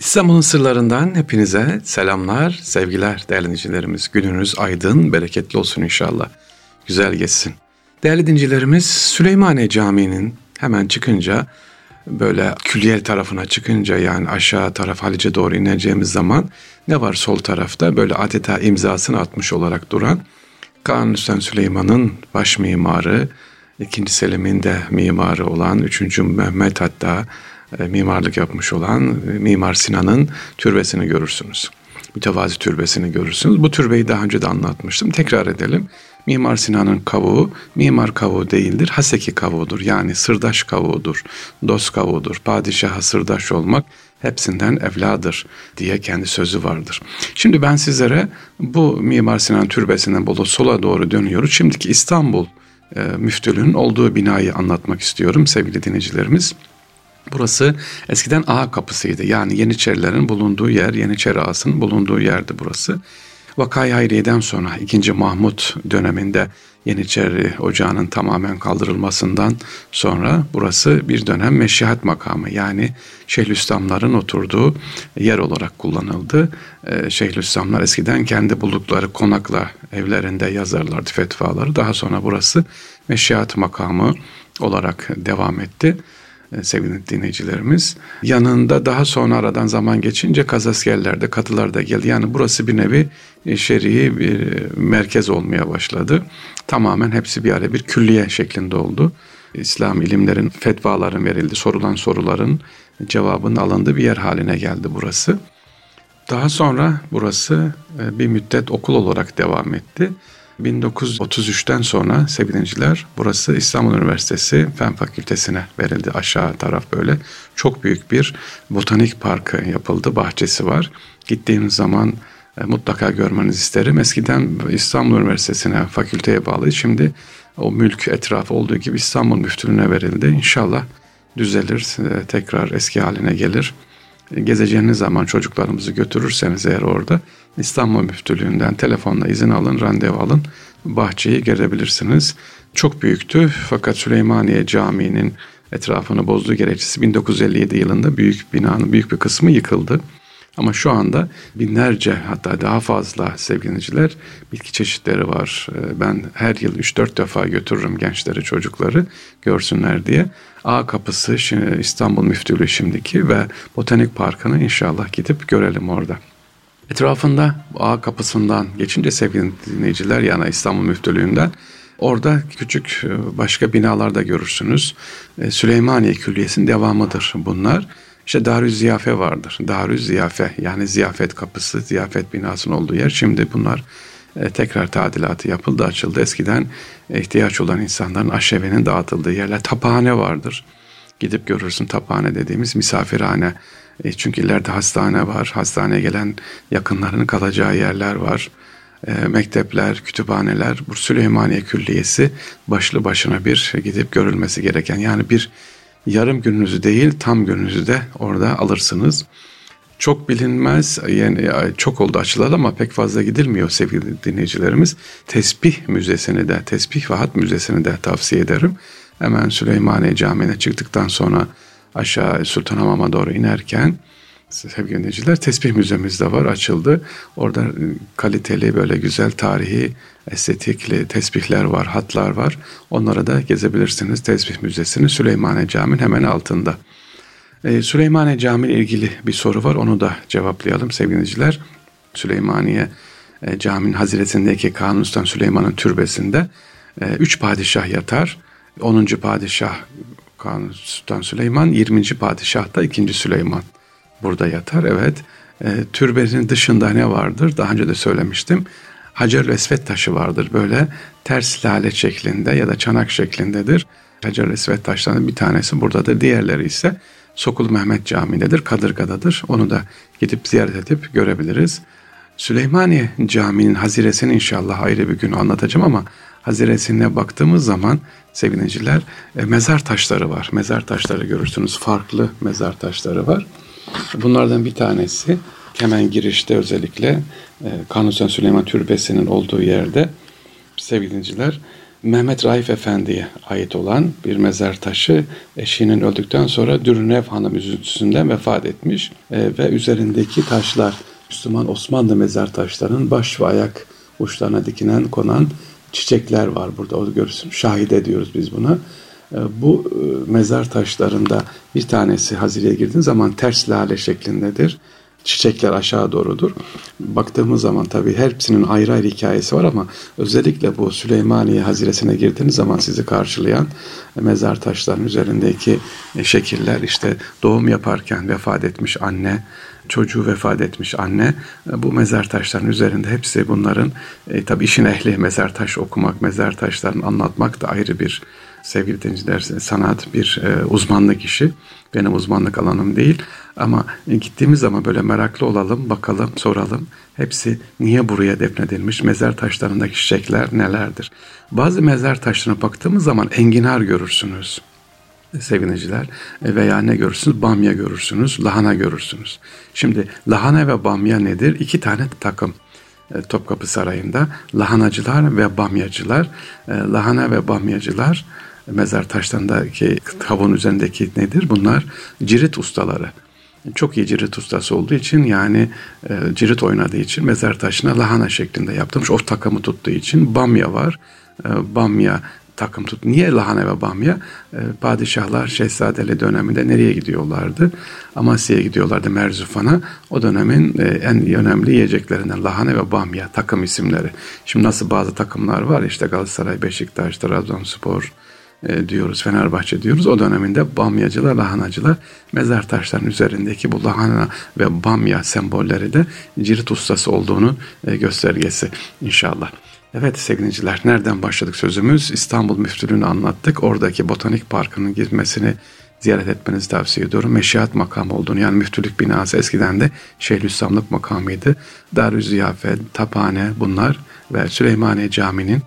İstanbul'un sırlarından hepinize selamlar, sevgiler değerli dinleyicilerimiz. Gününüz aydın, bereketli olsun inşallah. Güzel geçsin. Değerli dinleyicilerimiz Süleymaniye Camii'nin hemen çıkınca böyle külliye tarafına çıkınca yani aşağı taraf Halice doğru ineceğimiz zaman ne var sol tarafta böyle adeta imzasını atmış olarak duran Kanuni Sultan Süleyman'ın baş mimarı, ikinci Selim'in de mimarı olan, üçüncü Mehmet hatta e, mimarlık yapmış olan e, Mimar Sinan'ın türbesini görürsünüz. Mütevazi türbesini görürsünüz. Bu türbeyi daha önce de anlatmıştım. Tekrar edelim. Mimar Sinan'ın kavuğu mimar kavuğu değildir. Haseki kavuğudur. Yani sırdaş kavuğudur. Dost kavuğudur. Padişaha sırdaş olmak hepsinden evladır diye kendi sözü vardır. Şimdi ben sizlere bu Mimar Sinan Türbesi'nden bolu sola doğru dönüyoruz. Şimdiki İstanbul e, müftülüğünün olduğu binayı anlatmak istiyorum sevgili dinleyicilerimiz. Burası eskiden ağa kapısıydı. Yani Yeniçerilerin bulunduğu yer, Yeniçeri ağasının bulunduğu yerdi burası. Vakay Hayriye'den sonra 2. Mahmut döneminde Yeniçeri Ocağı'nın tamamen kaldırılmasından sonra burası bir dönem meşihat makamı yani Şeyhülislamların oturduğu yer olarak kullanıldı. Ee, Şeyhülislamlar eskiden kendi buldukları konakla evlerinde yazarlardı fetvaları. Daha sonra burası meşihat makamı olarak devam etti. E, sevgili dinleyicilerimiz. Yanında daha sonra aradan zaman geçince kazaskerler de katılar da geldi. Yani burası bir nevi e, şer'i bir merkez olmaya başladı. Tamamen hepsi bir araya bir külliye şeklinde oldu. İslam ilimlerin fetvaların verildi, sorulan soruların cevabının alındığı bir yer haline geldi burası. Daha sonra burası e, bir müddet okul olarak devam etti. 1933'ten sonra sevgili burası İstanbul Üniversitesi Fen Fakültesine verildi. Aşağı taraf böyle çok büyük bir botanik parkı yapıldı. Bahçesi var. Gittiğiniz zaman e, mutlaka görmenizi isterim. Eskiden İstanbul Üniversitesi'ne fakülteye bağlı. Şimdi o mülk etrafı olduğu gibi İstanbul Müftülüğü'ne verildi. İnşallah düzelir, e, tekrar eski haline gelir. E, gezeceğiniz zaman çocuklarımızı götürürseniz eğer orada İstanbul Müftülüğü'nden telefonla izin alın, randevu alın. Bahçeyi görebilirsiniz. Çok büyüktü fakat Süleymaniye Camii'nin etrafını bozduğu gerekçesi 1957 yılında büyük binanın büyük bir kısmı yıkıldı. Ama şu anda binlerce hatta daha fazla sevgiliciler bitki çeşitleri var. Ee, ben her yıl 3-4 defa götürürüm gençleri çocukları görsünler diye. A kapısı İstanbul Müftülüğü şimdiki ve Botanik Parkı'nı inşallah gidip görelim orada. Etrafında A kapısından geçince sevgili dinleyiciler yani İstanbul Müftülüğü'nden orada küçük e, başka binalarda görürsünüz. E, Süleymaniye Külliyesi'nin devamıdır bunlar. İşte Darü Ziyafe vardır. Darü Ziyafe yani ziyafet kapısı, ziyafet binasının olduğu yer. Şimdi bunlar e, tekrar tadilatı yapıldı, açıldı. Eskiden ihtiyaç olan insanların aşevenin dağıtıldığı yerler. Tapahane vardır. Gidip görürsün tapahane dediğimiz misafirhane. E, çünkü ileride hastane var. Hastaneye gelen yakınlarının kalacağı yerler var. E, mektepler, kütüphaneler. Bu Süleymaniye Külliyesi başlı başına bir gidip görülmesi gereken. Yani bir yarım gününüzü değil tam gününüzü de orada alırsınız. Çok bilinmez yani çok oldu açılalı ama pek fazla gidilmiyor sevgili dinleyicilerimiz. Tesbih Müzesi'ni de Tesbih ve Hat Müzesi'ni de tavsiye ederim. Hemen Süleymaniye Camii'ne çıktıktan sonra aşağı Sultanhamam'a doğru inerken sevgili dinleyiciler tesbih müzemiz de var açıldı. Orada e, kaliteli böyle güzel tarihi estetikli tesbihler var, hatlar var. Onlara da gezebilirsiniz. Tesbih Müzesi'nin Süleymaniye Camii'nin hemen altında. Ee, Süleymaniye Camii ile ilgili bir soru var. Onu da cevaplayalım sevgili dinleyiciler. Süleymaniye e, Camii'nin haziresindeki Kanuni Sultan Süleyman'ın türbesinde e, üç padişah yatar. 10. padişah Kanuni Sultan Süleyman, 20. padişah da 2. Süleyman burada yatar. Evet, e, türbenin dışında ne vardır? Daha önce de söylemiştim. Hacer Esvet taşı vardır. Böyle ters lale şeklinde ya da çanak şeklindedir. Hacer Esvet taşlarının bir tanesi buradadır. Diğerleri ise Sokul Mehmet Camii'ndedir, Kadırga'dadır. Onu da gidip ziyaret edip görebiliriz. Süleymaniye Camii'nin haziresini inşallah ayrı bir gün anlatacağım ama haziresine baktığımız zaman sevgiliciler e, mezar taşları var. Mezar taşları görürsünüz. Farklı mezar taşları var. Bunlardan bir tanesi hemen girişte özellikle e, Kanuni Süleyman Türbesi'nin olduğu yerde sevgiliciler Mehmet Raif Efendi'ye ait olan bir mezar taşı eşinin öldükten sonra Dürnev Hanım üzüntüsünden vefat etmiş e, ve üzerindeki taşlar Müslüman Osmanlı mezar taşlarının baş ve ayak uçlarına dikilen konan çiçekler var burada. O görürsün. Şahit ediyoruz biz buna. E, bu e, mezar taşlarında bir tanesi Hazire'ye girdiğin zaman ters lale şeklindedir çiçekler aşağı doğrudur. Baktığımız zaman tabii hepsinin ayrı ayrı hikayesi var ama özellikle bu Süleymaniye Haziresi'ne girdiğiniz zaman sizi karşılayan mezar taşlarının üzerindeki şekiller işte doğum yaparken vefat etmiş anne, çocuğu vefat etmiş anne bu mezar taşlarının üzerinde hepsi bunların e, tabii işin ehli mezar taş okumak, mezar taşlarını anlatmak da ayrı bir sevgili dinleyiciler sanat bir e, uzmanlık işi. Benim uzmanlık alanım değil. Ama gittiğimiz zaman böyle meraklı olalım, bakalım, soralım. Hepsi niye buraya defnedilmiş? Mezar taşlarındaki çiçekler nelerdir? Bazı mezar taşlarına baktığımız zaman enginar görürsünüz sevgiliciler veya ne görürsünüz? Bamya görürsünüz, lahana görürsünüz. Şimdi lahana ve bamya nedir? İki tane takım. E, Topkapı Sarayı'nda lahanacılar ve bamyacılar, e, lahana ve bamyacılar mezar taşlarındaki tavuğun üzerindeki nedir? Bunlar cirit ustaları. Çok iyi cirit ustası olduğu için yani e, cirit oynadığı için mezar taşına lahana şeklinde yaptırmış. O takımı tuttuğu için bamya var. E, bamya takım tut. Niye lahana ve bamya? E, padişahlar Şehzadeli döneminde nereye gidiyorlardı? Amasya'ya gidiyorlardı Merzufan'a. O dönemin e, en önemli yiyeceklerinden lahana ve bamya takım isimleri. Şimdi nasıl bazı takımlar var işte Galatasaray, Beşiktaş, Trabzonspor, e, diyoruz, Fenerbahçe diyoruz. O döneminde bamyacılar, lahanacılar mezar taşlarının üzerindeki bu lahana ve bamya sembolleri de cirit ustası olduğunu e, göstergesi inşallah. Evet sevgiliciler nereden başladık sözümüz? İstanbul Müftülüğünü anlattık. Oradaki botanik parkının girmesini ziyaret etmenizi tavsiye ediyorum. Meşihat makamı olduğunu yani müftülük binası eskiden de Şeyhülislamlık makamıydı. Darü Ziyafet, Taphane bunlar ve Süleymaniye Camii'nin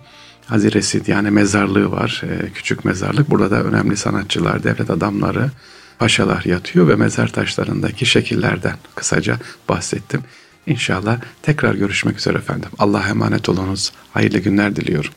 haziresi yani mezarlığı var. E, küçük mezarlık. Burada da önemli sanatçılar, devlet adamları, paşalar yatıyor ve mezar taşlarındaki şekillerden kısaca bahsettim. İnşallah tekrar görüşmek üzere efendim. Allah'a emanet olunuz. Hayırlı günler diliyorum.